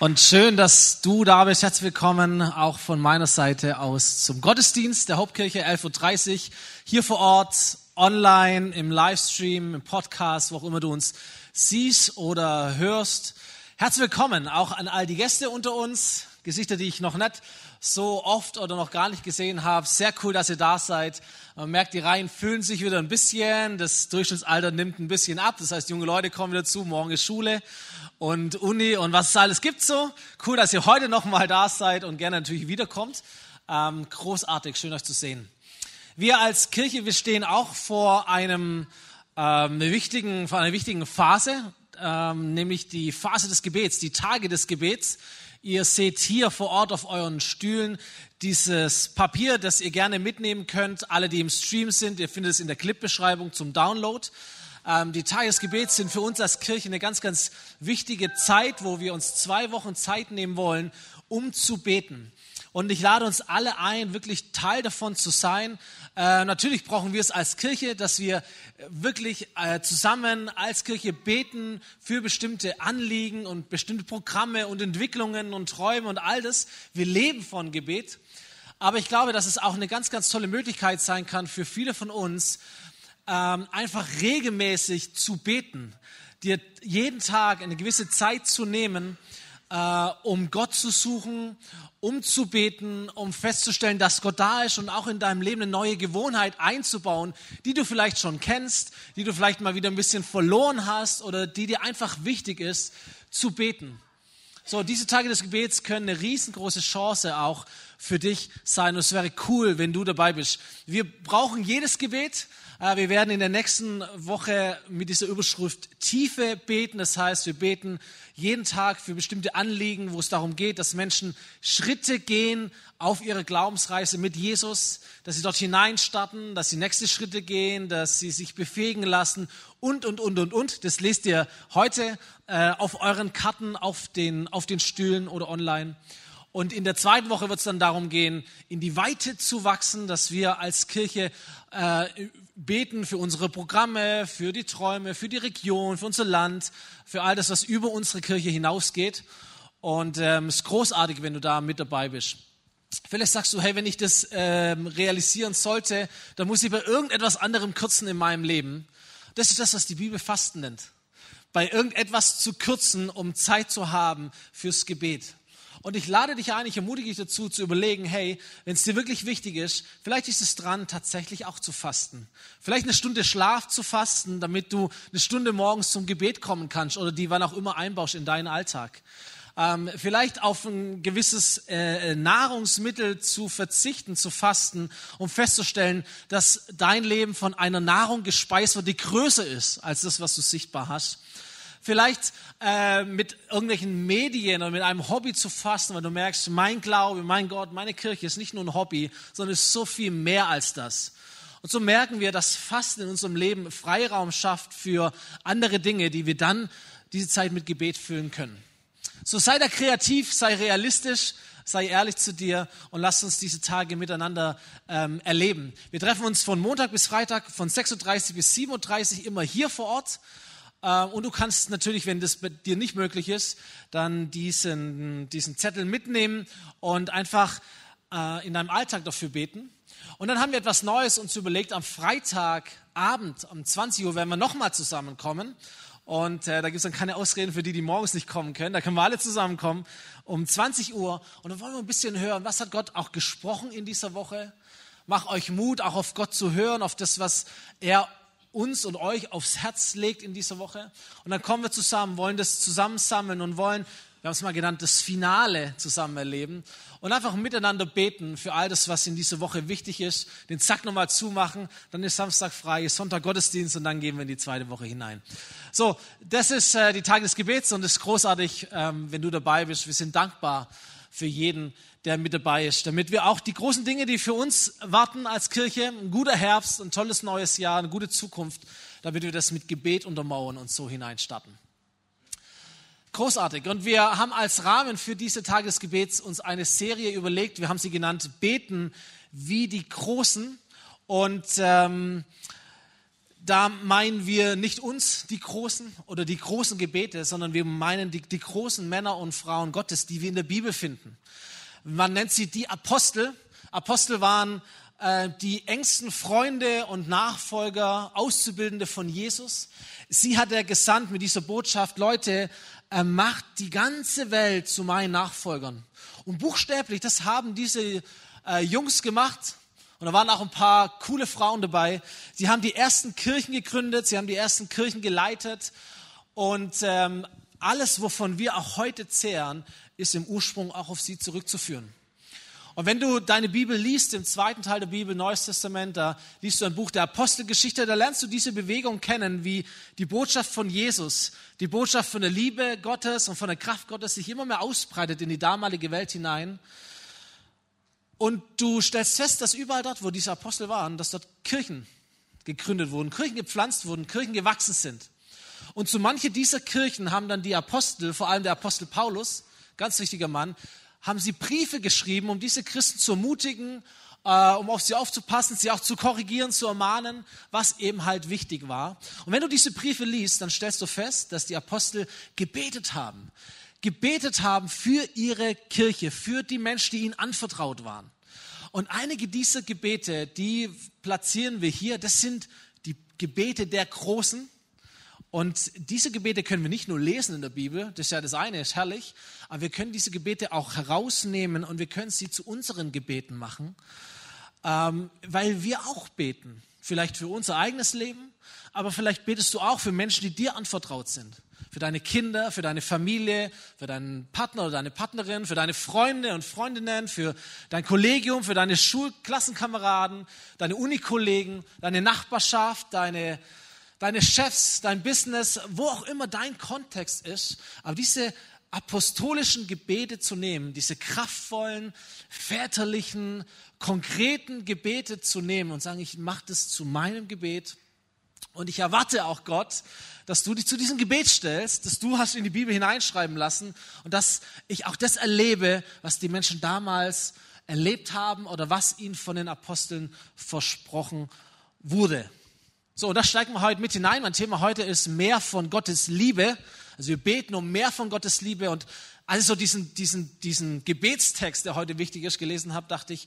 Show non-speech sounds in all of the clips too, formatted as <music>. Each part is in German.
Und schön, dass du da bist. Herzlich willkommen auch von meiner Seite aus zum Gottesdienst der Hauptkirche 11.30 Uhr. Hier vor Ort, online, im Livestream, im Podcast, wo auch immer du uns siehst oder hörst. Herzlich willkommen auch an all die Gäste unter uns. Gesichter, die ich noch nicht so oft oder noch gar nicht gesehen habe. Sehr cool, dass ihr da seid. Man merkt, die Reihen füllen sich wieder ein bisschen. Das Durchschnittsalter nimmt ein bisschen ab. Das heißt, junge Leute kommen wieder zu. Morgen ist Schule und Uni und was es alles gibt so. Cool, dass ihr heute noch mal da seid und gerne natürlich wiederkommt. Ähm, großartig, schön euch zu sehen. Wir als Kirche, wir stehen auch vor einem ähm, wichtigen, vor einer wichtigen Phase, ähm, nämlich die Phase des Gebets, die Tage des Gebets. Ihr seht hier vor Ort auf euren Stühlen dieses Papier, das ihr gerne mitnehmen könnt. Alle, die im Stream sind, ihr findet es in der Clipbeschreibung zum Download. Ähm, die Tagesgebet sind für uns als Kirche eine ganz, ganz wichtige Zeit, wo wir uns zwei Wochen Zeit nehmen wollen, um zu beten. Und ich lade uns alle ein, wirklich Teil davon zu sein. Äh, natürlich brauchen wir es als Kirche, dass wir wirklich äh, zusammen als Kirche beten für bestimmte Anliegen und bestimmte Programme und Entwicklungen und Träume und all das. Wir leben von Gebet. Aber ich glaube, dass es auch eine ganz, ganz tolle Möglichkeit sein kann für viele von uns, ähm, einfach regelmäßig zu beten, dir jeden Tag eine gewisse Zeit zu nehmen, äh, um Gott zu suchen, um zu beten, um festzustellen, dass Gott da ist und auch in deinem Leben eine neue Gewohnheit einzubauen, die du vielleicht schon kennst, die du vielleicht mal wieder ein bisschen verloren hast oder die dir einfach wichtig ist, zu beten. So, diese Tage des Gebets können eine riesengroße Chance auch für dich sein. Und es wäre cool, wenn du dabei bist. Wir brauchen jedes Gebet. Äh, wir werden in der nächsten Woche mit dieser Überschrift Tiefe beten. Das heißt, wir beten jeden Tag für bestimmte Anliegen, wo es darum geht, dass Menschen Schritte gehen auf ihre Glaubensreise mit Jesus, dass sie dort hineinstarten, dass sie nächste Schritte gehen, dass sie sich befähigen lassen und, und, und, und, und. Das lest ihr heute äh, auf euren Karten, auf den, auf den Stühlen oder online. Und in der zweiten Woche wird es dann darum gehen, in die Weite zu wachsen, dass wir als Kirche äh, beten für unsere Programme, für die Träume, für die Region, für unser Land, für all das, was über unsere Kirche hinausgeht. Und ähm, es ist großartig, wenn du da mit dabei bist. Vielleicht sagst du, hey, wenn ich das ähm, realisieren sollte, dann muss ich bei irgendetwas anderem kürzen in meinem Leben. Das ist das, was die Bibel Fasten nennt. Bei irgendetwas zu kürzen, um Zeit zu haben fürs Gebet. Und ich lade dich ein, ich ermutige dich dazu, zu überlegen, hey, wenn es dir wirklich wichtig ist, vielleicht ist es dran, tatsächlich auch zu fasten. Vielleicht eine Stunde Schlaf zu fasten, damit du eine Stunde morgens zum Gebet kommen kannst oder die wann auch immer einbaust in deinen Alltag. Ähm, vielleicht auf ein gewisses äh, Nahrungsmittel zu verzichten, zu fasten, um festzustellen, dass dein Leben von einer Nahrung gespeist wird, die größer ist als das, was du sichtbar hast vielleicht äh, mit irgendwelchen Medien oder mit einem Hobby zu fasten, weil du merkst, mein Glaube, mein Gott, meine Kirche ist nicht nur ein Hobby, sondern ist so viel mehr als das. Und so merken wir, dass Fasten in unserem Leben Freiraum schafft für andere Dinge, die wir dann diese Zeit mit Gebet füllen können. So sei da kreativ, sei realistisch, sei ehrlich zu dir und lass uns diese Tage miteinander ähm, erleben. Wir treffen uns von Montag bis Freitag von 6.30 bis 7.30 immer hier vor Ort. Äh, und du kannst natürlich, wenn das bei dir nicht möglich ist, dann diesen, diesen Zettel mitnehmen und einfach äh, in deinem Alltag dafür beten. Und dann haben wir etwas Neues uns überlegt. Am Freitagabend um 20 Uhr werden wir nochmal zusammenkommen. Und äh, da gibt es dann keine Ausreden für die, die morgens nicht kommen können. Da können wir alle zusammenkommen um 20 Uhr. Und dann wollen wir ein bisschen hören, was hat Gott auch gesprochen in dieser Woche. Mach euch Mut, auch auf Gott zu hören, auf das, was er uns und euch aufs Herz legt in dieser Woche. Und dann kommen wir zusammen, wollen das zusammensammeln und wollen, wir haben es mal genannt, das Finale zusammen erleben und einfach miteinander beten für all das, was in dieser Woche wichtig ist, den Zack nochmal zumachen, dann ist Samstag frei, ist Sonntag Gottesdienst und dann gehen wir in die zweite Woche hinein. So, das ist äh, die Tage des Gebets und es ist großartig, ähm, wenn du dabei bist. Wir sind dankbar für jeden, der mit dabei ist, damit wir auch die großen Dinge, die für uns warten als Kirche, ein guter Herbst, ein tolles neues Jahr, eine gute Zukunft, damit wir das mit Gebet untermauern und so hineinstarten. Großartig. Und wir haben als Rahmen für diese Tagesgebets uns eine Serie überlegt. Wir haben sie genannt Beten wie die Großen. Und ähm, da meinen wir nicht uns, die großen oder die großen Gebete, sondern wir meinen die, die großen Männer und Frauen Gottes, die wir in der Bibel finden. Man nennt sie die Apostel. Apostel waren äh, die engsten Freunde und Nachfolger, Auszubildende von Jesus. Sie hat er gesandt mit dieser Botschaft, Leute, äh, macht die ganze Welt zu meinen Nachfolgern. Und buchstäblich, das haben diese äh, Jungs gemacht. Und da waren auch ein paar coole Frauen dabei. Sie haben die ersten Kirchen gegründet, sie haben die ersten Kirchen geleitet. Und ähm, alles, wovon wir auch heute zehren, ist im Ursprung auch auf sie zurückzuführen. Und wenn du deine Bibel liest, im zweiten Teil der Bibel, Neues Testament, da liest du ein Buch der Apostelgeschichte, da lernst du diese Bewegung kennen, wie die Botschaft von Jesus, die Botschaft von der Liebe Gottes und von der Kraft Gottes sich immer mehr ausbreitet in die damalige Welt hinein. Und du stellst fest, dass überall dort, wo diese Apostel waren, dass dort Kirchen gegründet wurden, Kirchen gepflanzt wurden, Kirchen gewachsen sind. Und zu manche dieser Kirchen haben dann die Apostel, vor allem der Apostel Paulus, ganz wichtiger Mann, haben sie Briefe geschrieben, um diese Christen zu ermutigen, äh, um auf sie aufzupassen, sie auch zu korrigieren, zu ermahnen, was eben halt wichtig war. Und wenn du diese Briefe liest, dann stellst du fest, dass die Apostel gebetet haben gebetet haben für ihre Kirche, für die Menschen, die ihnen anvertraut waren. Und einige dieser Gebete, die platzieren wir hier, das sind die Gebete der Großen. Und diese Gebete können wir nicht nur lesen in der Bibel, das ist ja das eine, ist herrlich, aber wir können diese Gebete auch herausnehmen und wir können sie zu unseren Gebeten machen, ähm, weil wir auch beten. Vielleicht für unser eigenes Leben, aber vielleicht betest du auch für Menschen, die dir anvertraut sind für deine Kinder, für deine Familie, für deinen Partner oder deine Partnerin, für deine Freunde und Freundinnen, für dein Kollegium, für deine Schulklassenkameraden, deine Unikollegen, deine Nachbarschaft, deine, deine Chefs, dein Business, wo auch immer dein Kontext ist. Aber diese apostolischen Gebete zu nehmen, diese kraftvollen, väterlichen, konkreten Gebete zu nehmen und sagen, ich mache das zu meinem Gebet und ich erwarte auch Gott, dass du dich zu diesem Gebet stellst, dass du hast in die Bibel hineinschreiben lassen und dass ich auch das erlebe, was die Menschen damals erlebt haben oder was ihnen von den Aposteln versprochen wurde. So, und da steigen wir heute mit hinein. Mein Thema heute ist mehr von Gottes Liebe. Also wir beten um mehr von Gottes Liebe und als ich so diesen, diesen, diesen Gebetstext, der heute wichtig ist, gelesen habe, dachte ich,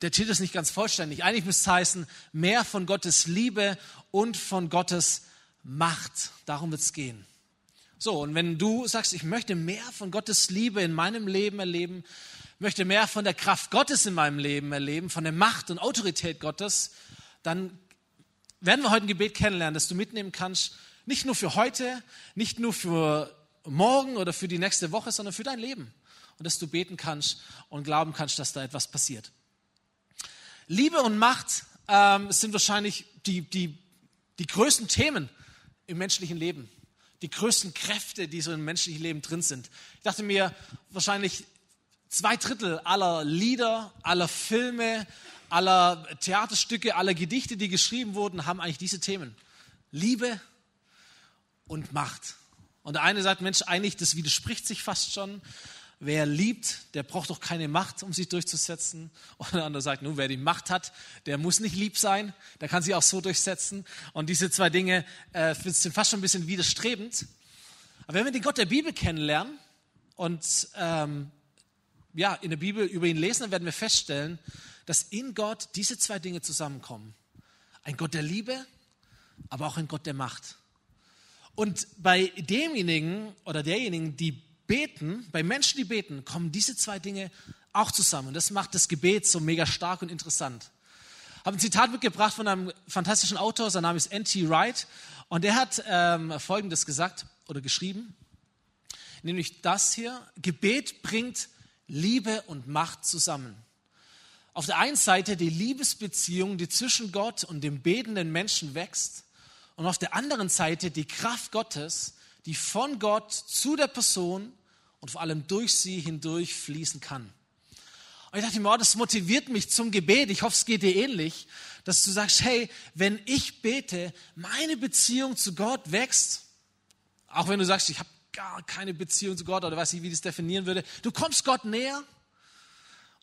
der Titel ist nicht ganz vollständig. Eigentlich müsste es heißen, mehr von Gottes Liebe und von Gottes Macht. Darum wird es gehen. So, und wenn du sagst, ich möchte mehr von Gottes Liebe in meinem Leben erleben, möchte mehr von der Kraft Gottes in meinem Leben erleben, von der Macht und Autorität Gottes, dann werden wir heute ein Gebet kennenlernen, das du mitnehmen kannst, nicht nur für heute, nicht nur für morgen oder für die nächste Woche, sondern für dein Leben. Und dass du beten kannst und glauben kannst, dass da etwas passiert. Liebe und Macht ähm, sind wahrscheinlich die, die, die größten Themen im menschlichen Leben. Die größten Kräfte, die so im menschlichen Leben drin sind. Ich dachte mir, wahrscheinlich zwei Drittel aller Lieder, aller Filme, aller Theaterstücke, aller Gedichte, die geschrieben wurden, haben eigentlich diese Themen. Liebe und Macht. Und der eine sagt, Mensch, eigentlich, das widerspricht sich fast schon. Wer liebt, der braucht doch keine Macht, um sich durchzusetzen. Und der andere sagt, nun, wer die Macht hat, der muss nicht lieb sein, der kann sich auch so durchsetzen. Und diese zwei Dinge äh, sind fast schon ein bisschen widerstrebend. Aber wenn wir den Gott der Bibel kennenlernen und ähm, ja, in der Bibel über ihn lesen, dann werden wir feststellen, dass in Gott diese zwei Dinge zusammenkommen. Ein Gott der Liebe, aber auch ein Gott der Macht. Und bei demjenigen oder derjenigen, die beten, bei Menschen, die beten, kommen diese zwei Dinge auch zusammen. Das macht das Gebet so mega stark und interessant. Ich habe ein Zitat mitgebracht von einem fantastischen Autor, sein Name ist N.T. Wright. Und der hat ähm, Folgendes gesagt oder geschrieben, nämlich das hier, Gebet bringt Liebe und Macht zusammen. Auf der einen Seite die Liebesbeziehung, die zwischen Gott und dem betenden Menschen wächst, und auf der anderen Seite die Kraft Gottes, die von Gott zu der Person und vor allem durch sie hindurch fließen kann. Und ich dachte mir, oh, das motiviert mich zum Gebet. Ich hoffe, es geht dir ähnlich, dass du sagst, hey, wenn ich bete, meine Beziehung zu Gott wächst. Auch wenn du sagst, ich habe gar keine Beziehung zu Gott oder weiß nicht, wie ich das definieren würde. Du kommst Gott näher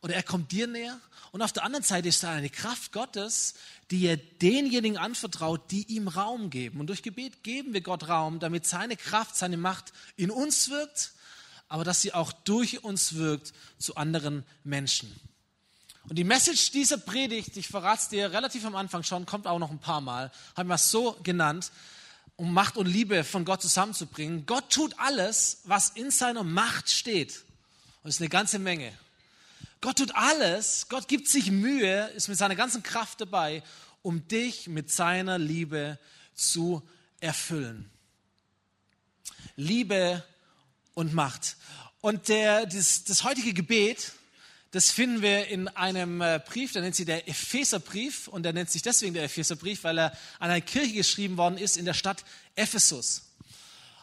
oder er kommt dir näher. Und auf der anderen Seite ist da eine Kraft Gottes, die er denjenigen anvertraut, die ihm Raum geben. Und durch Gebet geben wir Gott Raum, damit seine Kraft, seine Macht in uns wirkt, aber dass sie auch durch uns wirkt zu anderen Menschen. Und die Message dieser Predigt, ich verrate es dir relativ am Anfang schon, kommt auch noch ein paar Mal, haben wir es so genannt, um Macht und Liebe von Gott zusammenzubringen. Gott tut alles, was in seiner Macht steht. Und das ist eine ganze Menge. Gott tut alles, Gott gibt sich Mühe, ist mit seiner ganzen Kraft dabei, um dich mit seiner Liebe zu erfüllen. Liebe und Macht. Und der, das, das heutige Gebet, das finden wir in einem äh, Brief, der nennt sich der Epheserbrief und der nennt sich deswegen der Epheserbrief, weil er an eine Kirche geschrieben worden ist in der Stadt Ephesus.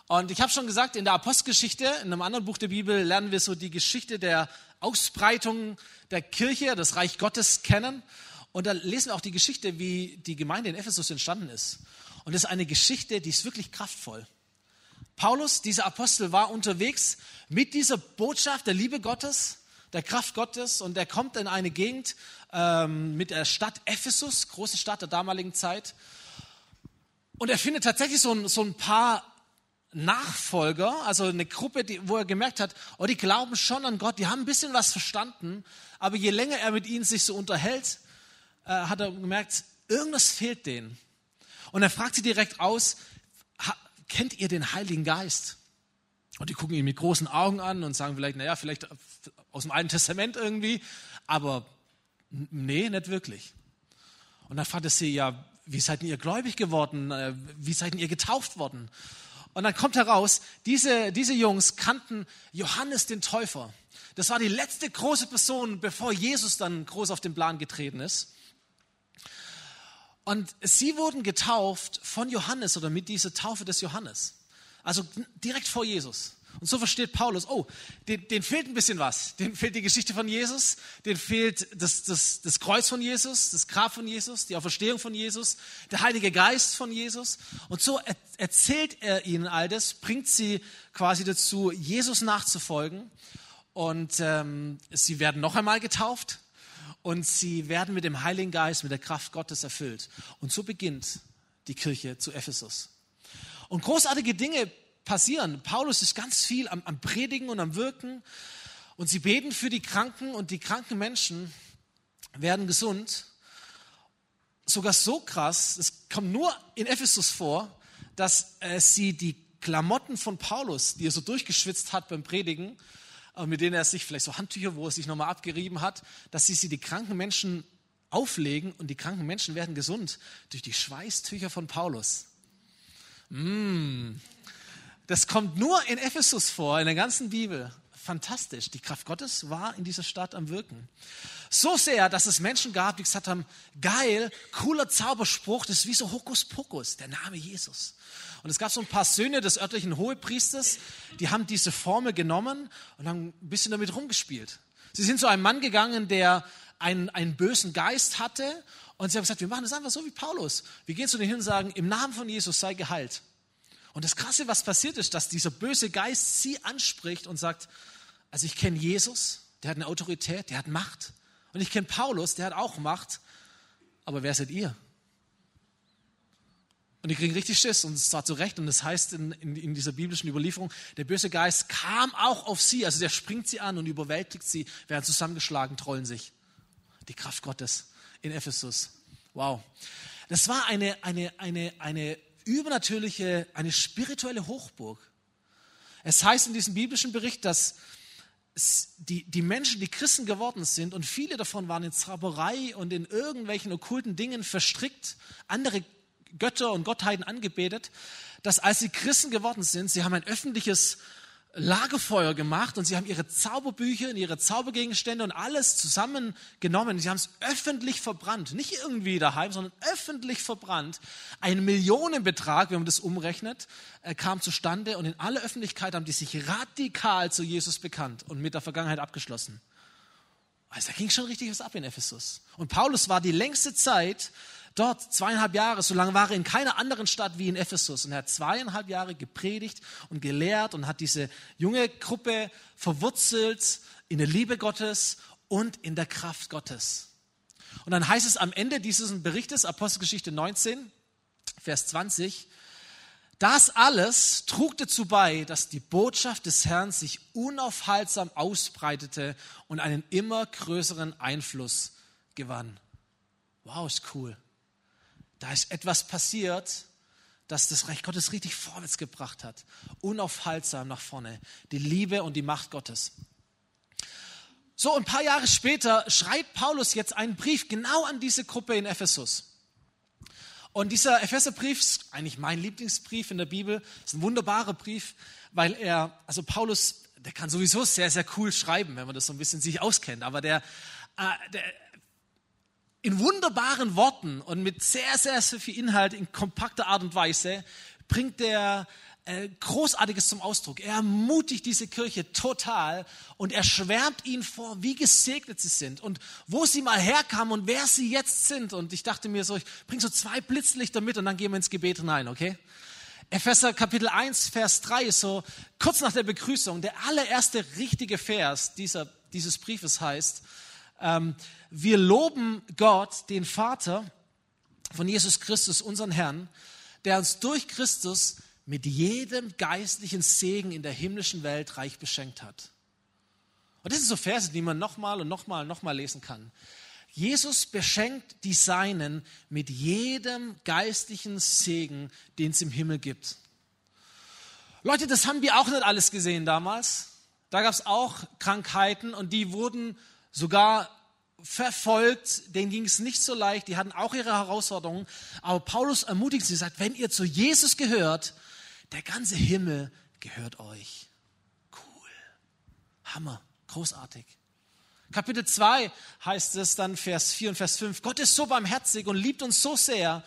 Und ich habe schon gesagt, in der Apostelgeschichte, in einem anderen Buch der Bibel, lernen wir so die Geschichte der Ausbreitung der Kirche, das Reich Gottes kennen. Und da lesen wir auch die Geschichte, wie die Gemeinde in Ephesus entstanden ist. Und das ist eine Geschichte, die ist wirklich kraftvoll. Paulus, dieser Apostel, war unterwegs mit dieser Botschaft der Liebe Gottes der Kraft Gottes und er kommt in eine Gegend ähm, mit der Stadt Ephesus, große Stadt der damaligen Zeit. Und er findet tatsächlich so ein, so ein paar Nachfolger, also eine Gruppe, die, wo er gemerkt hat, oh, die glauben schon an Gott, die haben ein bisschen was verstanden, aber je länger er mit ihnen sich so unterhält, äh, hat er gemerkt, irgendwas fehlt denen. Und er fragt sie direkt aus, kennt ihr den Heiligen Geist? Und die gucken ihn mit großen Augen an und sagen vielleicht, naja, vielleicht aus dem Alten Testament irgendwie, aber nee, nicht wirklich. Und dann fragt er sie, ja, wie seid ihr gläubig geworden? Äh, wie seid ihr getauft worden? Und dann kommt heraus, diese, diese Jungs kannten Johannes den Täufer. Das war die letzte große Person, bevor Jesus dann groß auf den Plan getreten ist. Und sie wurden getauft von Johannes oder mit dieser Taufe des Johannes. Also direkt vor Jesus. Und so versteht Paulus, oh, den, den fehlt ein bisschen was. Den fehlt die Geschichte von Jesus, den fehlt das, das, das Kreuz von Jesus, das Grab von Jesus, die Auferstehung von Jesus, der Heilige Geist von Jesus. Und so er, erzählt er ihnen all das, bringt sie quasi dazu, Jesus nachzufolgen. Und ähm, sie werden noch einmal getauft und sie werden mit dem Heiligen Geist, mit der Kraft Gottes erfüllt. Und so beginnt die Kirche zu Ephesus. Und großartige Dinge passieren. Paulus ist ganz viel am, am Predigen und am Wirken. Und sie beten für die Kranken und die kranken Menschen werden gesund. Sogar so krass, es kommt nur in Ephesus vor, dass äh, sie die Klamotten von Paulus, die er so durchgeschwitzt hat beim Predigen, äh, mit denen er sich vielleicht so Handtücher, wo er sich nochmal abgerieben hat, dass sie sie die kranken Menschen auflegen und die kranken Menschen werden gesund durch die Schweißtücher von Paulus. Mm. Das kommt nur in Ephesus vor, in der ganzen Bibel. Fantastisch. Die Kraft Gottes war in dieser Stadt am Wirken. So sehr, dass es Menschen gab, die gesagt haben, geil, cooler Zauberspruch, das ist wie so Hokuspokus, der Name Jesus. Und es gab so ein paar Söhne des örtlichen Hohepriesters, die haben diese Formel genommen und haben ein bisschen damit rumgespielt. Sie sind zu einem Mann gegangen, der einen, einen bösen Geist hatte und sie haben gesagt, wir machen das einfach so wie Paulus. Wir gehen zu denen hin und sagen, im Namen von Jesus sei geheilt. Und das Krasse, was passiert ist, dass dieser böse Geist sie anspricht und sagt, also ich kenne Jesus, der hat eine Autorität, der hat Macht. Und ich kenne Paulus, der hat auch Macht. Aber wer seid ihr? Und die kriegen richtig Schiss und es war zu Recht. Und das heißt in, in, in, dieser biblischen Überlieferung, der böse Geist kam auch auf sie. Also der springt sie an und überwältigt sie, werden zusammengeschlagen, trollen sich. Die Kraft Gottes in Ephesus. Wow. Das war eine, eine, eine, eine übernatürliche, eine spirituelle Hochburg. Es heißt in diesem biblischen Bericht, dass die, die Menschen, die Christen geworden sind, und viele davon waren in Zauberei und in irgendwelchen okkulten Dingen verstrickt, andere Götter und Gottheiten angebetet, dass als sie Christen geworden sind, sie haben ein öffentliches Lagerfeuer gemacht und sie haben ihre Zauberbücher und ihre Zaubergegenstände und alles zusammengenommen. Sie haben es öffentlich verbrannt. Nicht irgendwie daheim, sondern öffentlich verbrannt. Ein Millionenbetrag, wenn man das umrechnet, äh, kam zustande und in aller Öffentlichkeit haben die sich radikal zu Jesus bekannt und mit der Vergangenheit abgeschlossen. Also da ging schon richtig was ab in Ephesus. Und Paulus war die längste Zeit Dort zweieinhalb Jahre, so lange war er in keiner anderen Stadt wie in Ephesus. Und er hat zweieinhalb Jahre gepredigt und gelehrt und hat diese junge Gruppe verwurzelt in der Liebe Gottes und in der Kraft Gottes. Und dann heißt es am Ende dieses Berichtes, Apostelgeschichte 19, Vers 20, das alles trug dazu bei, dass die Botschaft des Herrn sich unaufhaltsam ausbreitete und einen immer größeren Einfluss gewann. Wow, ist cool. Da ist etwas passiert, das das Reich Gottes richtig vorwärts gebracht hat. Unaufhaltsam nach vorne. Die Liebe und die Macht Gottes. So, ein paar Jahre später schreibt Paulus jetzt einen Brief genau an diese Gruppe in Ephesus. Und dieser Epheserbrief ist eigentlich mein Lieblingsbrief in der Bibel. Ist ein wunderbarer Brief, weil er, also Paulus, der kann sowieso sehr, sehr cool schreiben, wenn man das so ein bisschen sich auskennt. Aber der, äh, der in wunderbaren Worten und mit sehr, sehr, sehr viel Inhalt in kompakter Art und Weise bringt der äh, Großartiges zum Ausdruck. Er ermutigt diese Kirche total und er schwärmt ihnen vor, wie gesegnet sie sind und wo sie mal herkamen und wer sie jetzt sind. Und ich dachte mir so, ich bringe so zwei Blitzlichter mit und dann gehen wir ins Gebet hinein, okay? Epheser Kapitel 1, Vers 3 ist so kurz nach der Begrüßung, der allererste richtige Vers dieser, dieses Briefes heißt, ähm, wir loben Gott, den Vater von Jesus Christus, unseren Herrn, der uns durch Christus mit jedem geistlichen Segen in der himmlischen Welt reich beschenkt hat. Und das sind so Verse, die man nochmal und nochmal und nochmal lesen kann. Jesus beschenkt die Seinen mit jedem geistlichen Segen, den es im Himmel gibt. Leute, das haben wir auch nicht alles gesehen damals. Da gab es auch Krankheiten und die wurden sogar verfolgt, denen ging es nicht so leicht, die hatten auch ihre Herausforderungen. Aber Paulus ermutigt sie, sagt, wenn ihr zu Jesus gehört, der ganze Himmel gehört euch. Cool. Hammer. Großartig. Kapitel 2 heißt es dann Vers 4 und Vers 5. Gott ist so barmherzig und liebt uns so sehr,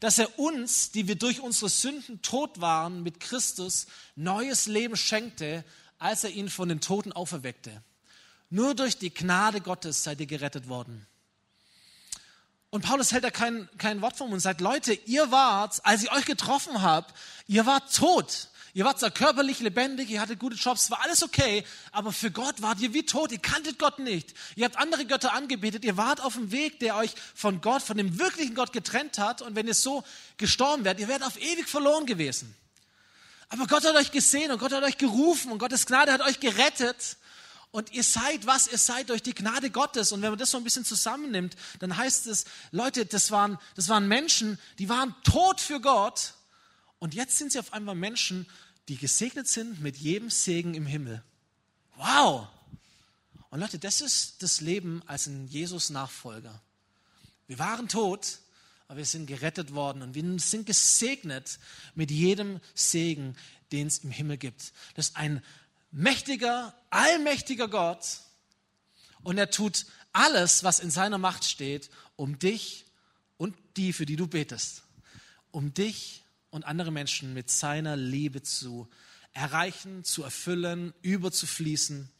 dass er uns, die wir durch unsere Sünden tot waren, mit Christus neues Leben schenkte, als er ihn von den Toten auferweckte. Nur durch die Gnade Gottes seid ihr gerettet worden. Und Paulus hält da kein, kein Wort vom und sagt, Leute, ihr wart, als ich euch getroffen habe, ihr wart tot. Ihr wart zwar körperlich lebendig, ihr hattet gute Jobs, war alles okay, aber für Gott wart ihr wie tot, ihr kanntet Gott nicht. Ihr habt andere Götter angebetet, ihr wart auf dem Weg, der euch von Gott, von dem wirklichen Gott getrennt hat und wenn ihr so gestorben wärt, ihr wärt auf ewig verloren gewesen. Aber Gott hat euch gesehen und Gott hat euch gerufen und Gottes Gnade hat euch gerettet und ihr seid was? Ihr seid durch die Gnade Gottes. Und wenn man das so ein bisschen zusammennimmt, dann heißt es, Leute, das waren, das waren Menschen, die waren tot für Gott. Und jetzt sind sie auf einmal Menschen, die gesegnet sind mit jedem Segen im Himmel. Wow! Und Leute, das ist das Leben als ein Jesus-Nachfolger. Wir waren tot, aber wir sind gerettet worden und wir sind gesegnet mit jedem Segen, den es im Himmel gibt. Das ist ein mächtiger, allmächtiger Gott und er tut alles, was in seiner Macht steht, um dich und die, für die du betest, um dich und andere Menschen mit seiner Liebe zu erreichen, zu erfüllen, überzufließen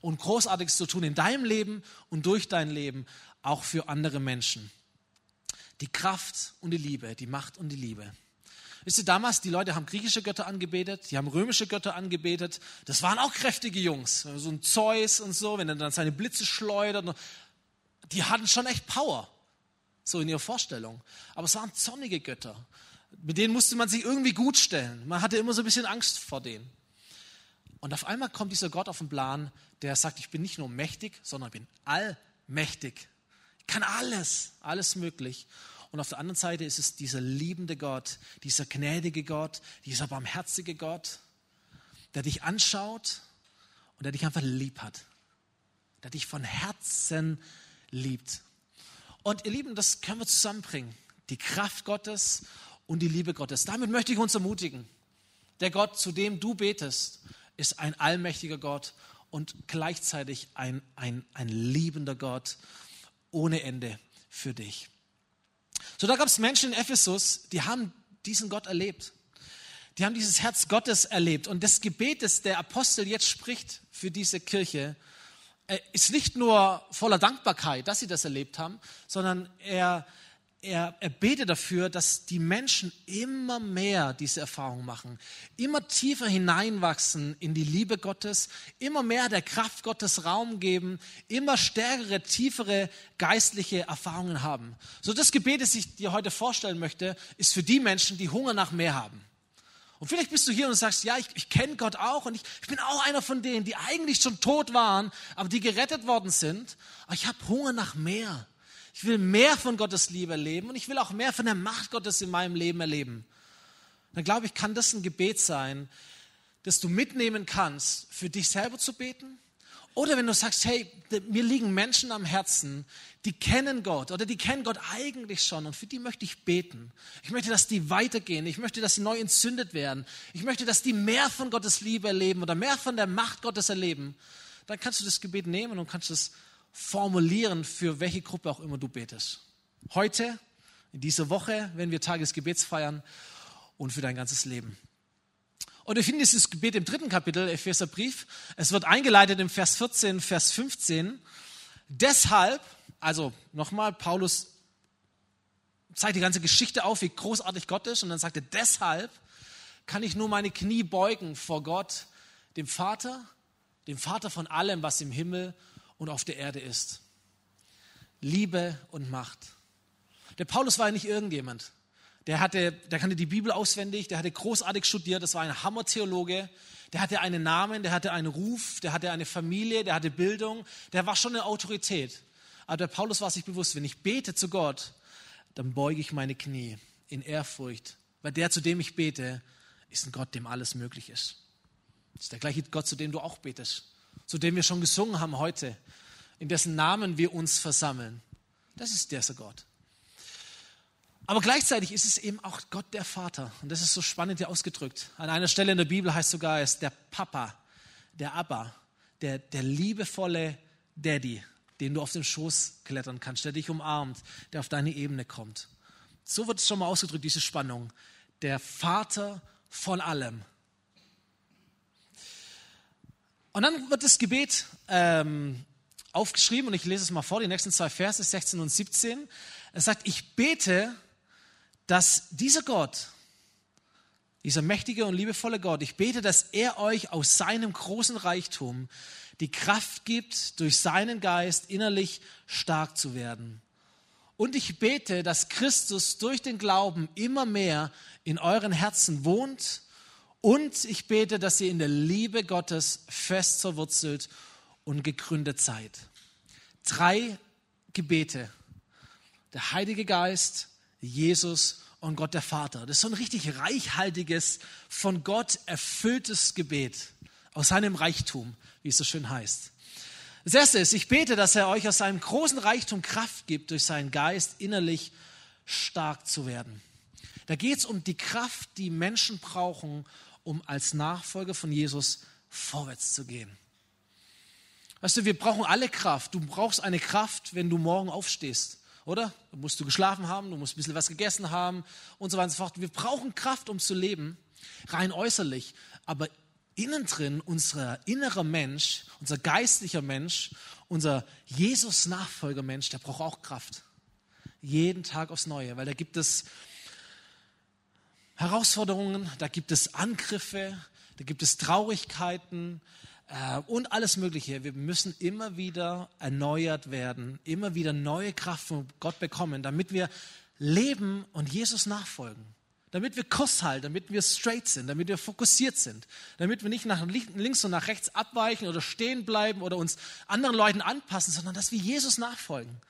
und Großartiges zu tun in deinem Leben und durch dein Leben, auch für andere Menschen. Die Kraft und die Liebe, die Macht und die Liebe. Wisst ihr, damals, die Leute haben griechische Götter angebetet, die haben römische Götter angebetet. Das waren auch kräftige Jungs. So ein Zeus und so, wenn er dann seine Blitze schleudert. Die hatten schon echt Power. So in ihrer Vorstellung. Aber es waren zornige Götter. Mit denen musste man sich irgendwie gut stellen. Man hatte immer so ein bisschen Angst vor denen. Und auf einmal kommt dieser Gott auf den Plan, der sagt, ich bin nicht nur mächtig, sondern ich bin allmächtig. Ich kann alles, alles möglich. Und auf der anderen Seite ist es dieser liebende Gott, dieser gnädige Gott, dieser barmherzige Gott, der dich anschaut und der dich einfach lieb hat. Der dich von Herzen liebt. Und ihr Lieben, das können wir zusammenbringen. Die Kraft Gottes und die Liebe Gottes. Damit möchte ich uns ermutigen. Der Gott, zu dem du betest, ist ein allmächtiger Gott und gleichzeitig ein, ein, ein liebender Gott ohne Ende für dich. So, da gab es Menschen in Ephesus, die haben diesen Gott erlebt. Die haben dieses Herz Gottes erlebt. Und das Gebet, das der Apostel jetzt spricht für diese Kirche, äh, ist nicht nur voller Dankbarkeit, dass sie das erlebt haben, sondern er, er, er betet dafür, dass die Menschen immer mehr diese Erfahrung machen, immer tiefer hineinwachsen in die Liebe Gottes, immer mehr der Kraft Gottes Raum geben, immer stärkere, tiefere geistliche Erfahrungen haben. So das Gebet, das ich dir heute vorstellen möchte, ist für die Menschen, die Hunger nach mehr haben. Und vielleicht bist du hier und sagst, ja, ich, ich kenne Gott auch und ich, ich bin auch einer von denen, die eigentlich schon tot waren, aber die gerettet worden sind. Aber ich habe Hunger nach mehr. Ich will mehr von Gottes Liebe erleben und ich will auch mehr von der Macht Gottes in meinem Leben erleben. Dann glaube ich, kann das ein Gebet sein, das du mitnehmen kannst, für dich selber zu beten. Oder wenn du sagst, hey, mir liegen Menschen am Herzen, die kennen Gott oder die kennen Gott eigentlich schon und für die möchte ich beten. Ich möchte, dass die weitergehen. Ich möchte, dass sie neu entzündet werden. Ich möchte, dass die mehr von Gottes Liebe erleben oder mehr von der Macht Gottes erleben. Dann kannst du das Gebet nehmen und kannst es formulieren, für welche Gruppe auch immer du betest. Heute, in dieser Woche, wenn wir Tag des Gebets feiern und für dein ganzes Leben. Und wir finden dieses Gebet im dritten Kapitel, Epheserbrief. Es wird eingeleitet im Vers 14, Vers 15. Deshalb, also nochmal, Paulus zeigt die ganze Geschichte auf, wie großartig Gott ist. Und dann sagt er, deshalb kann ich nur meine Knie beugen vor Gott, dem Vater, dem Vater von allem, was im Himmel und auf der Erde ist. Liebe und Macht. Der Paulus war ja nicht irgendjemand. Der, hatte, der kannte die Bibel auswendig, der hatte großartig studiert, das war ein Hammertheologe, der hatte einen Namen, der hatte einen Ruf, der hatte eine Familie, der hatte Bildung, der war schon eine Autorität. Aber der Paulus war sich bewusst, wenn ich bete zu Gott, dann beuge ich meine Knie in Ehrfurcht, weil der, zu dem ich bete, ist ein Gott, dem alles möglich ist. Das ist der gleiche Gott, zu dem du auch betest zu dem wir schon gesungen haben heute, in dessen Namen wir uns versammeln. Das ist dieser Gott. Aber gleichzeitig ist es eben auch Gott der Vater. Und das ist so spannend hier ausgedrückt. An einer Stelle in der Bibel heißt sogar, ist der Papa, der Abba, der, der liebevolle Daddy, den du auf den Schoß klettern kannst, der dich umarmt, der auf deine Ebene kommt. So wird es schon mal ausgedrückt, diese Spannung. Der Vater von allem. Und dann wird das Gebet ähm, aufgeschrieben und ich lese es mal vor, die nächsten zwei Verse, 16 und 17. Es sagt, ich bete, dass dieser Gott, dieser mächtige und liebevolle Gott, ich bete, dass er euch aus seinem großen Reichtum die Kraft gibt, durch seinen Geist innerlich stark zu werden. Und ich bete, dass Christus durch den Glauben immer mehr in euren Herzen wohnt und ich bete, dass ihr in der Liebe Gottes fest verwurzelt und gegründet seid. Drei Gebete. Der Heilige Geist, Jesus und Gott der Vater. Das ist so ein richtig reichhaltiges, von Gott erfülltes Gebet aus seinem Reichtum, wie es so schön heißt. Das erste ist, ich bete, dass er euch aus seinem großen Reichtum Kraft gibt, durch seinen Geist innerlich stark zu werden. Da geht es um die Kraft, die Menschen brauchen, um als Nachfolger von Jesus vorwärts zu gehen. Weißt du, wir brauchen alle Kraft. Du brauchst eine Kraft, wenn du morgen aufstehst, oder? Da musst du geschlafen haben, du musst ein bisschen was gegessen haben und so weiter und so fort. Wir brauchen Kraft, um zu leben, rein äußerlich, aber innen drin, unser innerer Mensch, unser geistlicher Mensch, unser Jesus-Nachfolger-Mensch, der braucht auch Kraft. Jeden Tag aufs Neue, weil da gibt es Herausforderungen, da gibt es Angriffe, da gibt es Traurigkeiten äh, und alles Mögliche. Wir müssen immer wieder erneuert werden, immer wieder neue Kraft von Gott bekommen, damit wir leben und Jesus nachfolgen. Damit wir Kurs halten, damit wir straight sind, damit wir fokussiert sind, damit wir nicht nach links und nach rechts abweichen oder stehen bleiben oder uns anderen Leuten anpassen, sondern dass wir Jesus nachfolgen.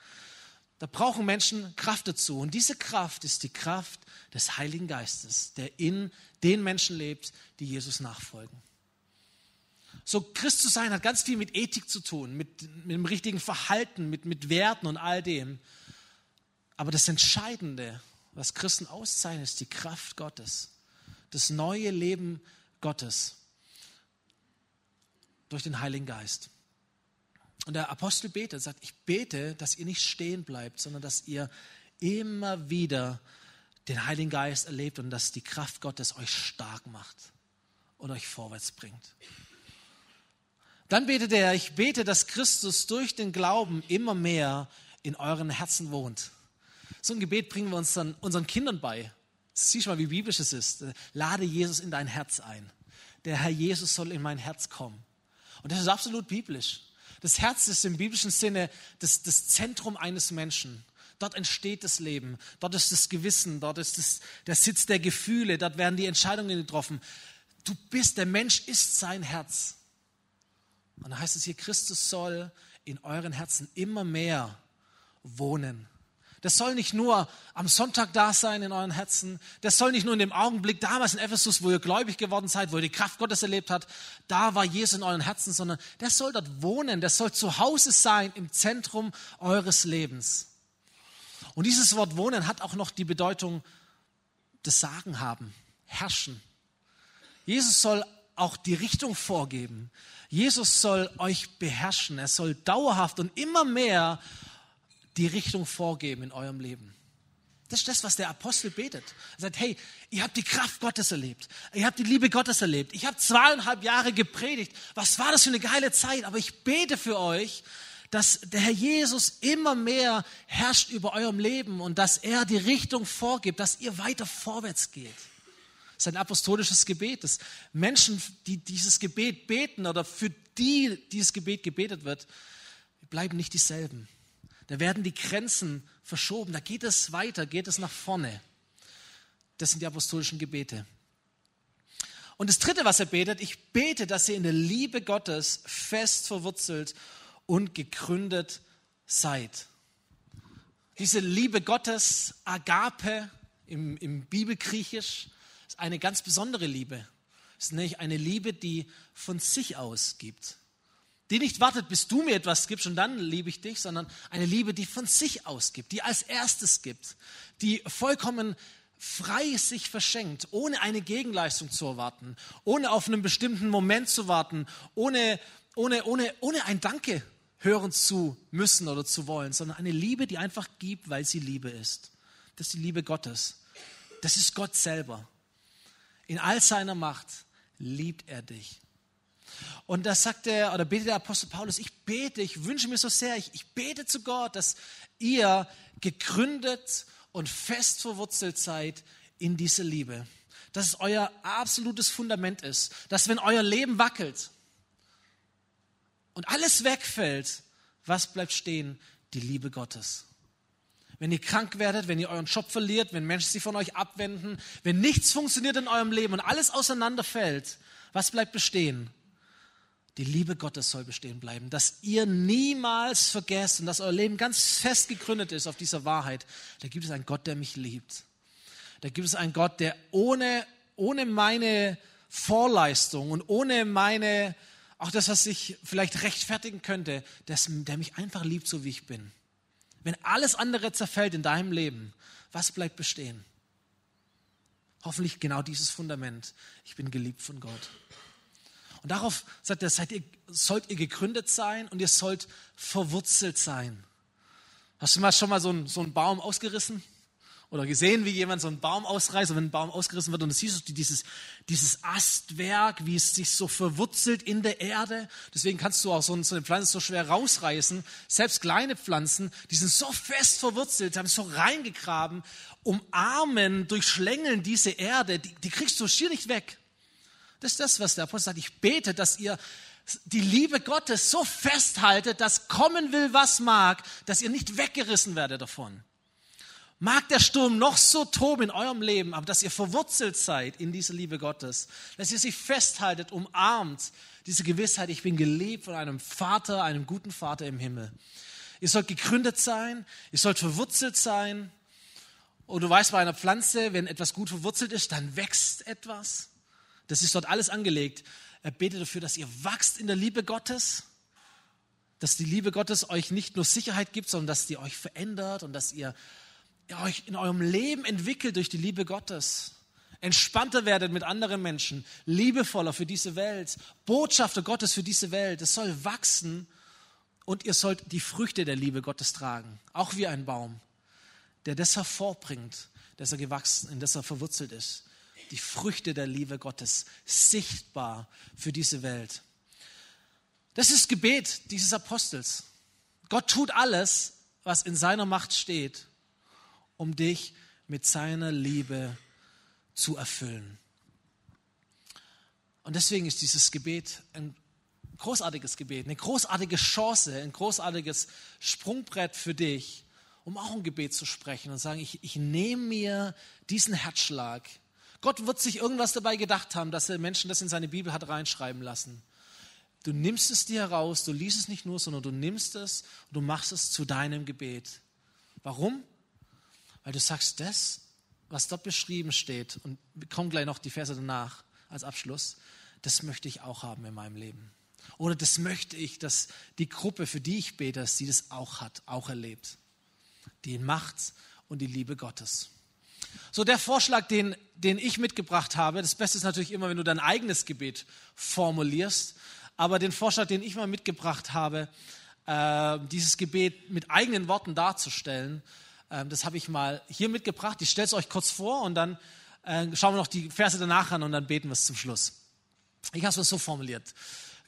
Da brauchen Menschen Kraft dazu. Und diese Kraft ist die Kraft des Heiligen Geistes, der in den Menschen lebt, die Jesus nachfolgen. So Christ zu sein hat ganz viel mit Ethik zu tun, mit, mit dem richtigen Verhalten, mit, mit Werten und all dem. Aber das Entscheidende, was Christen auszeichnet, ist die Kraft Gottes, das neue Leben Gottes durch den Heiligen Geist. Und der Apostel betet, sagt, ich bete, dass ihr nicht stehen bleibt, sondern dass ihr immer wieder den Heiligen Geist erlebt und dass die Kraft Gottes euch stark macht und euch vorwärts bringt. Dann betet er, ich bete, dass Christus durch den Glauben immer mehr in euren Herzen wohnt. So ein Gebet bringen wir uns dann unseren Kindern bei. Siehst mal, wie biblisch es ist. Lade Jesus in dein Herz ein. Der Herr Jesus soll in mein Herz kommen. Und das ist absolut biblisch. Das Herz ist im biblischen Sinne das, das Zentrum eines Menschen. Dort entsteht das Leben, dort ist das Gewissen, dort ist das, der Sitz der Gefühle, dort werden die Entscheidungen getroffen. Du bist, der Mensch ist sein Herz. Und da heißt es hier, Christus soll in euren Herzen immer mehr wohnen. Das soll nicht nur am Sonntag da sein in euren Herzen. Das soll nicht nur in dem Augenblick damals in Ephesus, wo ihr gläubig geworden seid, wo ihr die Kraft Gottes erlebt habt, da war Jesus in euren Herzen, sondern der soll dort wohnen. Der soll zu Hause sein im Zentrum eures Lebens. Und dieses Wort wohnen hat auch noch die Bedeutung des Sagen haben, herrschen. Jesus soll auch die Richtung vorgeben. Jesus soll euch beherrschen. Er soll dauerhaft und immer mehr die Richtung vorgeben in eurem Leben. Das ist das, was der Apostel betet. Er sagt, hey, ihr habt die Kraft Gottes erlebt. Ihr habt die Liebe Gottes erlebt. Ich habe zweieinhalb Jahre gepredigt. Was war das für eine geile Zeit? Aber ich bete für euch, dass der Herr Jesus immer mehr herrscht über eurem Leben und dass er die Richtung vorgibt, dass ihr weiter vorwärts geht. Das ist ein apostolisches Gebet. Dass Menschen, die dieses Gebet beten oder für die dieses Gebet gebetet wird, bleiben nicht dieselben. Da werden die Grenzen verschoben. Da geht es weiter, geht es nach vorne. Das sind die apostolischen Gebete. Und das Dritte, was er betet, ich bete, dass ihr in der Liebe Gottes fest verwurzelt und gegründet seid. Diese Liebe Gottes, Agape im, im Bibelgriechisch, ist eine ganz besondere Liebe. Es ist nämlich eine Liebe, die von sich aus gibt die nicht wartet, bis du mir etwas gibst und dann liebe ich dich, sondern eine Liebe, die von sich aus gibt, die als erstes gibt, die vollkommen frei sich verschenkt, ohne eine Gegenleistung zu erwarten, ohne auf einen bestimmten Moment zu warten, ohne, ohne, ohne, ohne ein Danke hören zu müssen oder zu wollen, sondern eine Liebe, die einfach gibt, weil sie Liebe ist. Das ist die Liebe Gottes. Das ist Gott selber. In all seiner Macht liebt er dich. Und da sagt der, oder betet der Apostel Paulus, ich bete, ich wünsche mir so sehr, ich, ich bete zu Gott, dass ihr gegründet und fest verwurzelt seid in diese Liebe. Dass es euer absolutes Fundament ist. Dass wenn euer Leben wackelt und alles wegfällt, was bleibt stehen? Die Liebe Gottes. Wenn ihr krank werdet, wenn ihr euren Job verliert, wenn Menschen sich von euch abwenden, wenn nichts funktioniert in eurem Leben und alles auseinanderfällt, was bleibt bestehen? Die Liebe Gottes soll bestehen bleiben, dass ihr niemals vergesst und dass euer Leben ganz fest gegründet ist auf dieser Wahrheit. Da gibt es einen Gott, der mich liebt. Da gibt es einen Gott, der ohne, ohne meine Vorleistung und ohne meine, auch das, was ich vielleicht rechtfertigen könnte, das, der mich einfach liebt, so wie ich bin. Wenn alles andere zerfällt in deinem Leben, was bleibt bestehen? Hoffentlich genau dieses Fundament. Ich bin geliebt von Gott. Und darauf sagt er, seid ihr, sollt ihr gegründet sein und ihr sollt verwurzelt sein. Hast du mal schon mal so einen, so einen Baum ausgerissen? Oder gesehen, wie jemand so einen Baum ausreißt und wenn ein Baum ausgerissen wird und du siehst dieses, dieses Astwerk, wie es sich so verwurzelt in der Erde. Deswegen kannst du auch so, eine Pflanze so schwer rausreißen. Selbst kleine Pflanzen, die sind so fest verwurzelt, haben so reingegraben, umarmen, durchschlängeln diese Erde, die, die kriegst du schier nicht weg. Das ist das, was der Apostel sagt. Ich bete, dass ihr die Liebe Gottes so festhaltet, dass kommen will, was mag, dass ihr nicht weggerissen werdet davon. Mag der Sturm noch so toben in eurem Leben, aber dass ihr verwurzelt seid in diese Liebe Gottes, dass ihr sie festhaltet, umarmt, diese Gewissheit, ich bin geliebt von einem Vater, einem guten Vater im Himmel. Ihr sollt gegründet sein, ihr sollt verwurzelt sein. Und du weißt bei einer Pflanze, wenn etwas gut verwurzelt ist, dann wächst etwas. Das ist dort alles angelegt. Er betet dafür, dass ihr wachst in der Liebe Gottes, dass die Liebe Gottes euch nicht nur Sicherheit gibt, sondern dass die euch verändert und dass ihr euch in eurem Leben entwickelt durch die Liebe Gottes. Entspannter werdet mit anderen Menschen, liebevoller für diese Welt, Botschafter Gottes für diese Welt. Es soll wachsen und ihr sollt die Früchte der Liebe Gottes tragen, auch wie ein Baum, der das hervorbringt, dass er gewachsen, in das er verwurzelt ist die Früchte der Liebe Gottes sichtbar für diese Welt. Das ist Gebet dieses Apostels. Gott tut alles, was in seiner Macht steht, um dich mit seiner Liebe zu erfüllen. Und deswegen ist dieses Gebet ein großartiges Gebet, eine großartige Chance, ein großartiges Sprungbrett für dich, um auch ein Gebet zu sprechen und sagen, ich, ich nehme mir diesen Herzschlag. Gott wird sich irgendwas dabei gedacht haben, dass der Menschen das in seine Bibel hat reinschreiben lassen. Du nimmst es dir heraus, du liest es nicht nur, sondern du nimmst es und du machst es zu deinem Gebet. Warum? Weil du sagst, das, was dort beschrieben steht, und wir kommen gleich noch die Verse danach als Abschluss, das möchte ich auch haben in meinem Leben. Oder das möchte ich, dass die Gruppe, für die ich bete, sie das auch hat, auch erlebt. Die Macht und die Liebe Gottes. So der Vorschlag, den, den ich mitgebracht habe, das Beste ist natürlich immer, wenn du dein eigenes Gebet formulierst, aber den Vorschlag, den ich mal mitgebracht habe, äh, dieses Gebet mit eigenen Worten darzustellen, äh, das habe ich mal hier mitgebracht. Ich stelle es euch kurz vor und dann äh, schauen wir noch die Verse danach an und dann beten wir es zum Schluss. Ich habe es so formuliert.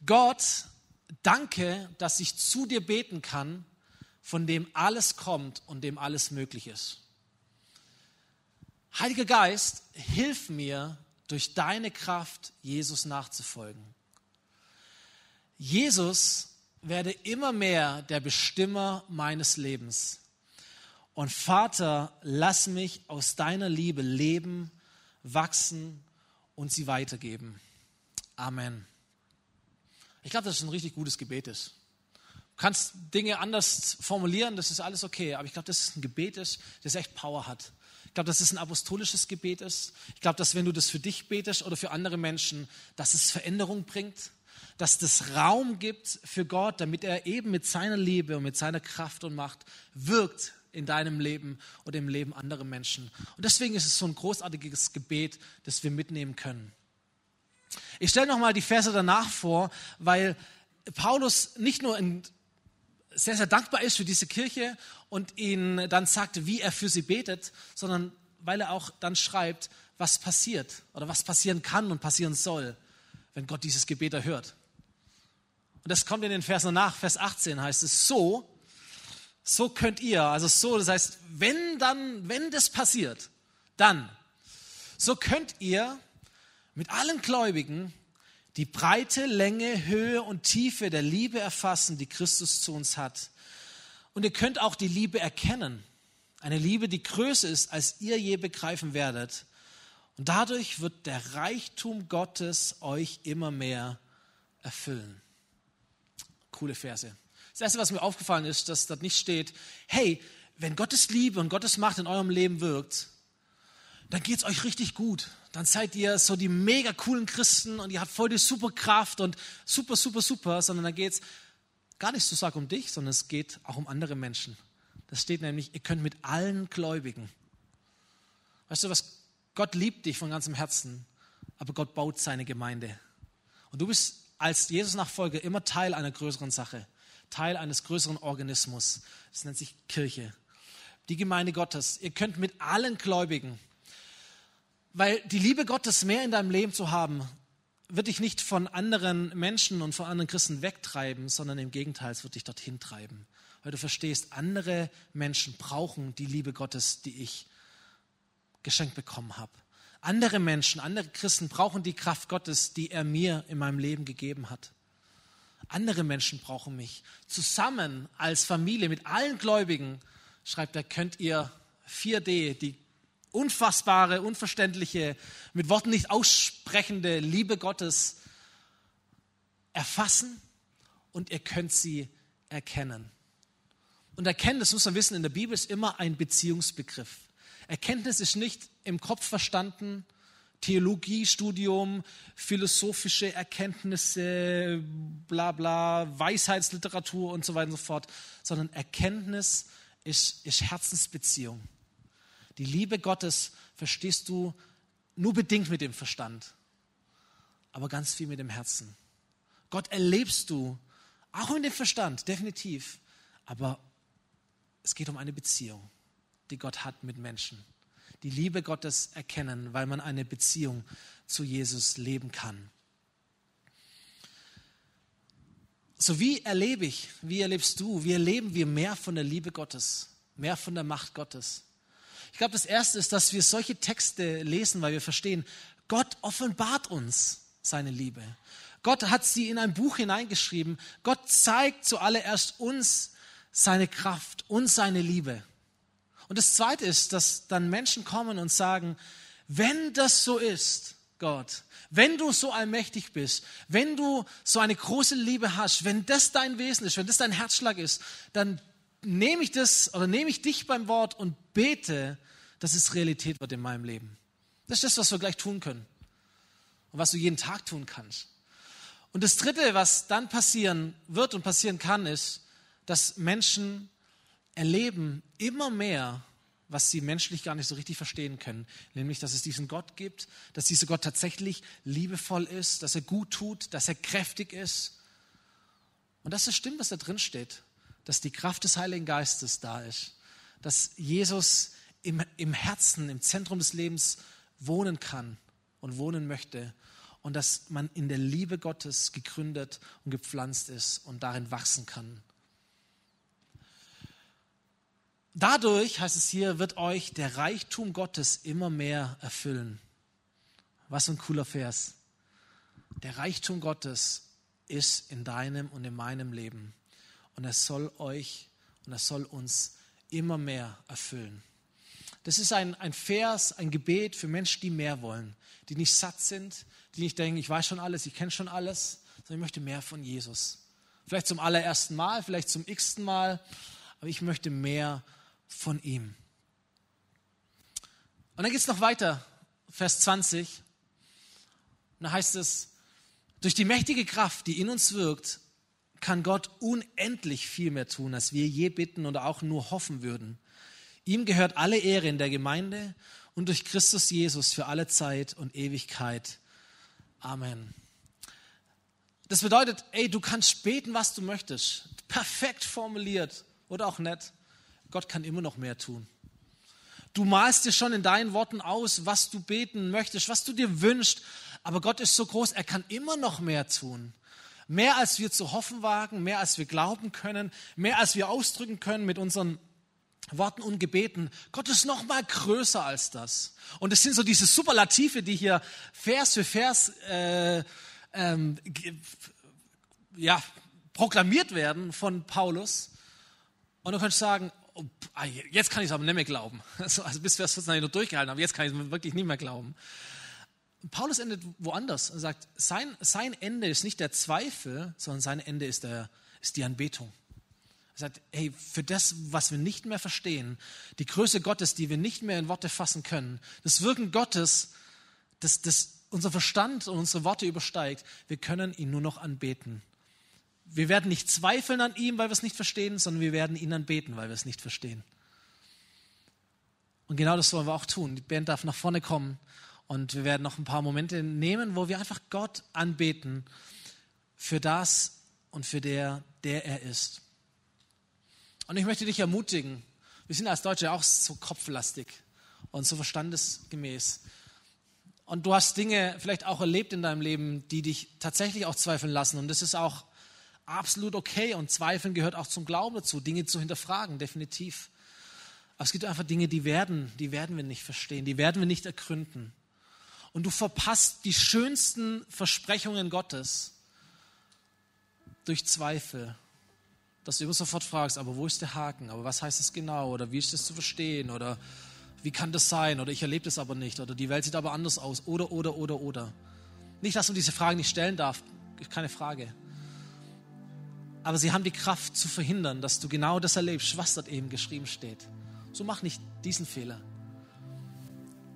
Gott, danke, dass ich zu dir beten kann, von dem alles kommt und dem alles möglich ist. Heiliger Geist, hilf mir, durch deine Kraft Jesus nachzufolgen. Jesus werde immer mehr der Bestimmer meines Lebens. Und Vater, lass mich aus deiner Liebe leben, wachsen und sie weitergeben. Amen. Ich glaube, dass es ein richtig gutes Gebet ist. Du kannst Dinge anders formulieren, das ist alles okay, aber ich glaube, dass es ein Gebet ist, das echt Power hat. Ich glaube, dass es ein apostolisches Gebet ist. Ich glaube, dass wenn du das für dich betest oder für andere Menschen, dass es Veränderung bringt, dass das Raum gibt für Gott, damit er eben mit seiner Liebe und mit seiner Kraft und Macht wirkt in deinem Leben oder im Leben anderer Menschen. Und deswegen ist es so ein großartiges Gebet, das wir mitnehmen können. Ich stelle nochmal die Verse danach vor, weil Paulus nicht nur in sehr, sehr dankbar ist für diese Kirche und ihnen dann sagt, wie er für sie betet, sondern weil er auch dann schreibt, was passiert oder was passieren kann und passieren soll, wenn Gott dieses Gebet erhört. Und das kommt in den Versen danach, Vers 18 heißt es, so, so könnt ihr, also so, das heißt, wenn dann, wenn das passiert, dann, so könnt ihr mit allen Gläubigen die breite Länge, Höhe und Tiefe der Liebe erfassen, die Christus zu uns hat. Und ihr könnt auch die Liebe erkennen. Eine Liebe, die größer ist, als ihr je begreifen werdet. Und dadurch wird der Reichtum Gottes euch immer mehr erfüllen. Coole Verse. Das Erste, was mir aufgefallen ist, dass dort nicht steht, hey, wenn Gottes Liebe und Gottes Macht in eurem Leben wirkt, dann geht es euch richtig gut. Dann seid ihr so die mega coolen Christen und ihr habt voll die super Kraft und super, super, super, sondern dann geht es gar nicht so stark um dich, sondern es geht auch um andere Menschen. Das steht nämlich, ihr könnt mit allen Gläubigen. Weißt du was? Gott liebt dich von ganzem Herzen, aber Gott baut seine Gemeinde. Und du bist als Jesus-Nachfolger immer Teil einer größeren Sache, Teil eines größeren Organismus. Das nennt sich Kirche. Die Gemeinde Gottes. Ihr könnt mit allen Gläubigen weil die Liebe Gottes mehr in deinem Leben zu haben, wird dich nicht von anderen Menschen und von anderen Christen wegtreiben, sondern im Gegenteil, es wird dich dorthin treiben. Weil du verstehst, andere Menschen brauchen die Liebe Gottes, die ich geschenkt bekommen habe. Andere Menschen, andere Christen brauchen die Kraft Gottes, die er mir in meinem Leben gegeben hat. Andere Menschen brauchen mich. Zusammen als Familie mit allen Gläubigen, schreibt er, könnt ihr 4D, die unfassbare, unverständliche, mit Worten nicht aussprechende Liebe Gottes erfassen und ihr könnt sie erkennen. Und Erkenntnis, muss man wissen, in der Bibel ist immer ein Beziehungsbegriff. Erkenntnis ist nicht im Kopf verstanden, Theologiestudium, philosophische Erkenntnisse, bla bla, Weisheitsliteratur und so weiter und so fort, sondern Erkenntnis ist, ist Herzensbeziehung. Die Liebe Gottes verstehst du nur bedingt mit dem Verstand, aber ganz viel mit dem Herzen. Gott erlebst du auch mit dem Verstand, definitiv, aber es geht um eine Beziehung, die Gott hat mit Menschen. Die Liebe Gottes erkennen, weil man eine Beziehung zu Jesus leben kann. So wie erlebe ich, wie erlebst du, wie erleben wir mehr von der Liebe Gottes, mehr von der Macht Gottes? Ich glaube, das Erste ist, dass wir solche Texte lesen, weil wir verstehen, Gott offenbart uns seine Liebe. Gott hat sie in ein Buch hineingeschrieben. Gott zeigt zuallererst uns seine Kraft und seine Liebe. Und das Zweite ist, dass dann Menschen kommen und sagen, wenn das so ist, Gott, wenn du so allmächtig bist, wenn du so eine große Liebe hast, wenn das dein Wesen ist, wenn das dein Herzschlag ist, dann nehme ich das oder nehme ich dich beim Wort und bete, dass es Realität wird in meinem Leben. Das ist das, was wir gleich tun können und was du jeden Tag tun kannst. Und das Dritte, was dann passieren wird und passieren kann, ist, dass Menschen erleben immer mehr, was sie menschlich gar nicht so richtig verstehen können, nämlich, dass es diesen Gott gibt, dass dieser Gott tatsächlich liebevoll ist, dass er gut tut, dass er kräftig ist und dass es stimmt, was da drin steht, dass die Kraft des Heiligen Geistes da ist, dass Jesus im, im Herzen, im Zentrum des Lebens wohnen kann und wohnen möchte und dass man in der Liebe Gottes gegründet und gepflanzt ist und darin wachsen kann. Dadurch, heißt es hier, wird euch der Reichtum Gottes immer mehr erfüllen. Was ein cooler Vers. Der Reichtum Gottes ist in deinem und in meinem Leben. Und er soll euch und er soll uns immer mehr erfüllen. Das ist ein, ein Vers, ein Gebet für Menschen, die mehr wollen, die nicht satt sind, die nicht denken, ich weiß schon alles, ich kenne schon alles, sondern ich möchte mehr von Jesus. Vielleicht zum allerersten Mal, vielleicht zum x-ten Mal, aber ich möchte mehr von ihm. Und dann geht es noch weiter, Vers 20. Und da heißt es, durch die mächtige Kraft, die in uns wirkt, kann Gott unendlich viel mehr tun, als wir je bitten oder auch nur hoffen würden. Ihm gehört alle Ehre in der Gemeinde und durch Christus Jesus für alle Zeit und Ewigkeit. Amen. Das bedeutet, ey, du kannst beten, was du möchtest. Perfekt formuliert oder auch nicht. Gott kann immer noch mehr tun. Du malst dir schon in deinen Worten aus, was du beten möchtest, was du dir wünschst. Aber Gott ist so groß, er kann immer noch mehr tun. Mehr als wir zu hoffen wagen, mehr als wir glauben können, mehr als wir ausdrücken können mit unseren Worten und Gebeten. Gott ist noch mal größer als das. Und es sind so diese Superlative, die hier Vers für Vers äh, ähm, ja, proklamiert werden von Paulus. Und du könntest sagen, oh, ah, jetzt kann ich es aber nicht mehr glauben. <laughs> Also, also bis Vers 14 habe ich noch durchgehalten, aber jetzt kann ich es wirklich nicht mehr glauben. Paulus endet woanders. Er sagt, sein, sein Ende ist nicht der Zweifel, sondern sein Ende ist, der, ist die Anbetung. Er sagt, hey, für das, was wir nicht mehr verstehen, die Größe Gottes, die wir nicht mehr in Worte fassen können, das Wirken Gottes, das, das unser Verstand und unsere Worte übersteigt, wir können ihn nur noch anbeten. Wir werden nicht zweifeln an ihm, weil wir es nicht verstehen, sondern wir werden ihn anbeten, weil wir es nicht verstehen. Und genau das wollen wir auch tun. Die Band darf nach vorne kommen und wir werden noch ein paar Momente nehmen, wo wir einfach Gott anbeten für das und für der, der er ist. Und ich möchte dich ermutigen, wir sind als Deutsche auch so kopflastig und so verstandesgemäß. Und du hast Dinge vielleicht auch erlebt in deinem Leben, die dich tatsächlich auch zweifeln lassen. Und das ist auch absolut okay. Und Zweifeln gehört auch zum Glauben dazu, Dinge zu hinterfragen, definitiv. Aber es gibt einfach Dinge, die werden, die werden wir nicht verstehen, die werden wir nicht ergründen. Und du verpasst die schönsten Versprechungen Gottes durch Zweifel dass du immer sofort fragst, aber wo ist der Haken? Aber was heißt es genau? Oder wie ist das zu verstehen? Oder wie kann das sein? Oder ich erlebe das aber nicht. Oder die Welt sieht aber anders aus. Oder, oder, oder, oder. Nicht, dass du diese Fragen nicht stellen darfst. Keine Frage. Aber sie haben die Kraft zu verhindern, dass du genau das erlebst, was dort eben geschrieben steht. So mach nicht diesen Fehler.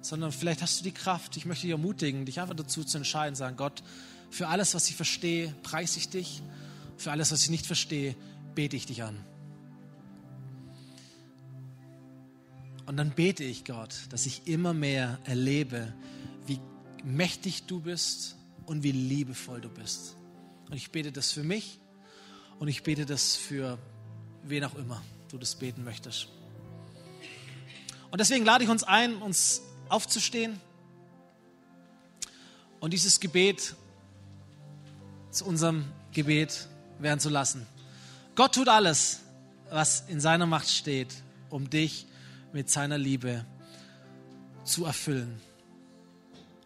Sondern vielleicht hast du die Kraft, ich möchte dich ermutigen, dich einfach dazu zu entscheiden, sagen, Gott, für alles, was ich verstehe, preise ich dich. Für alles, was ich nicht verstehe, bete ich dich an. Und dann bete ich Gott, dass ich immer mehr erlebe, wie mächtig du bist und wie liebevoll du bist. Und ich bete das für mich und ich bete das für wen auch immer du das beten möchtest. Und deswegen lade ich uns ein, uns aufzustehen und dieses Gebet zu unserem Gebet werden zu lassen. Gott tut alles, was in seiner Macht steht, um dich mit seiner Liebe zu erfüllen.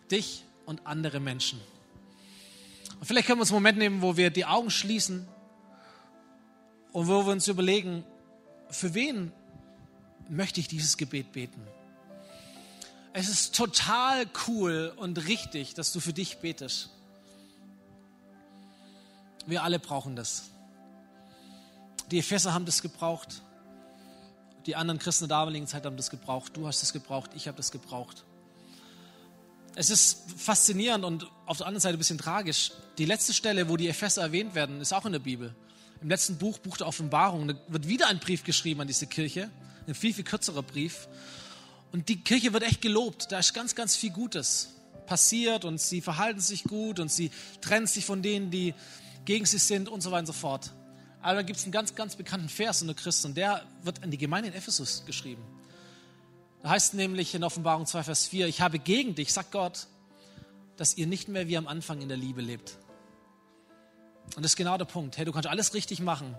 Dich und andere Menschen. Und vielleicht können wir uns einen Moment nehmen, wo wir die Augen schließen und wo wir uns überlegen, für wen möchte ich dieses Gebet beten? Es ist total cool und richtig, dass du für dich betest. Wir alle brauchen das. Die Epheser haben das gebraucht. Die anderen Christen der damaligen Zeit haben das gebraucht. Du hast es gebraucht. Ich habe das gebraucht. Es ist faszinierend und auf der anderen Seite ein bisschen tragisch. Die letzte Stelle, wo die Epheser erwähnt werden, ist auch in der Bibel. Im letzten Buch, Buch der Offenbarung, wird wieder ein Brief geschrieben an diese Kirche. Ein viel, viel kürzerer Brief. Und die Kirche wird echt gelobt. Da ist ganz, ganz viel Gutes passiert und sie verhalten sich gut und sie trennen sich von denen, die gegen sie sind und so weiter und so fort. Aber da gibt es einen ganz, ganz bekannten Vers in der Christ und der wird an die Gemeinde in Ephesus geschrieben. Da heißt nämlich in Offenbarung 2, Vers 4, ich habe gegen dich, sagt Gott, dass ihr nicht mehr wie am Anfang in der Liebe lebt. Und das ist genau der Punkt. Hey, du kannst alles richtig machen,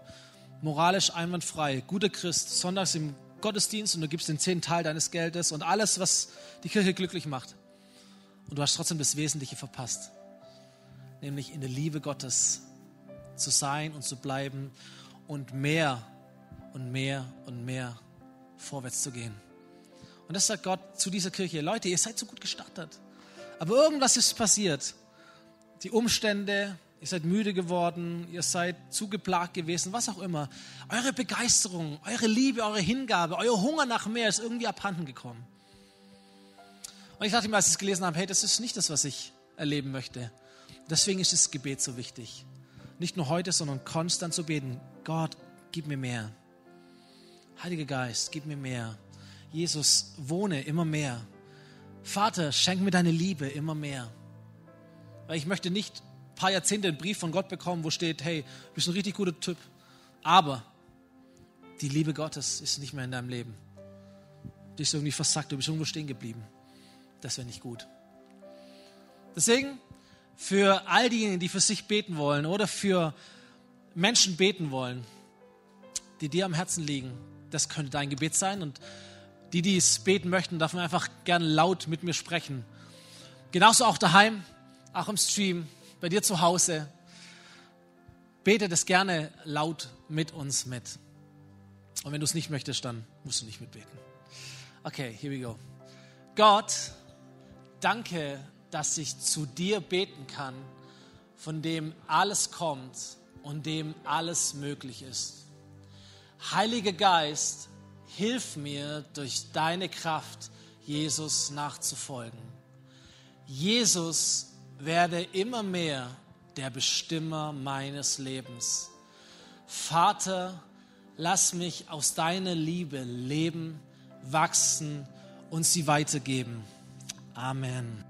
moralisch einwandfrei, guter Christ, sonntags im Gottesdienst und du gibst den zehnten Teil deines Geldes und alles, was die Kirche glücklich macht. Und du hast trotzdem das Wesentliche verpasst, nämlich in der Liebe Gottes zu sein und zu bleiben und mehr und mehr und mehr vorwärts zu gehen. Und das sagt Gott zu dieser Kirche, Leute, ihr seid so gut gestartet, aber irgendwas ist passiert. Die Umstände, ihr seid müde geworden, ihr seid zugeplagt gewesen, was auch immer. Eure Begeisterung, eure Liebe, eure Hingabe, euer Hunger nach mehr ist irgendwie abhanden gekommen. Und ich dachte mir, als ich es gelesen habe, hey, das ist nicht das, was ich erleben möchte. Deswegen ist das Gebet so wichtig. Nicht nur heute, sondern konstant zu beten. Gott, gib mir mehr. Heiliger Geist, gib mir mehr. Jesus, wohne immer mehr. Vater, schenk mir deine Liebe immer mehr. Weil ich möchte nicht paar Jahrzehnte einen Brief von Gott bekommen, wo steht, hey, du bist ein richtig guter Typ, aber die Liebe Gottes ist nicht mehr in deinem Leben. Du bist irgendwie versackt, du bist irgendwo stehen geblieben. Das wäre nicht gut. Deswegen, für all diejenigen, die für sich beten wollen oder für Menschen beten wollen, die dir am Herzen liegen, das könnte dein Gebet sein. Und die, die es beten möchten, dürfen einfach gerne laut mit mir sprechen. Genauso auch daheim, auch im Stream bei dir zu Hause, bete das gerne laut mit uns mit. Und wenn du es nicht möchtest, dann musst du nicht mitbeten. Okay, here we go. Gott, danke, dass ich zu dir beten kann, von dem alles kommt und dem alles möglich ist. Heiliger Geist, hilf mir durch deine Kraft, Jesus nachzufolgen. Jesus, werde immer mehr der Bestimmer meines Lebens. Vater, lass mich aus deiner Liebe leben, wachsen und sie weitergeben. Amen.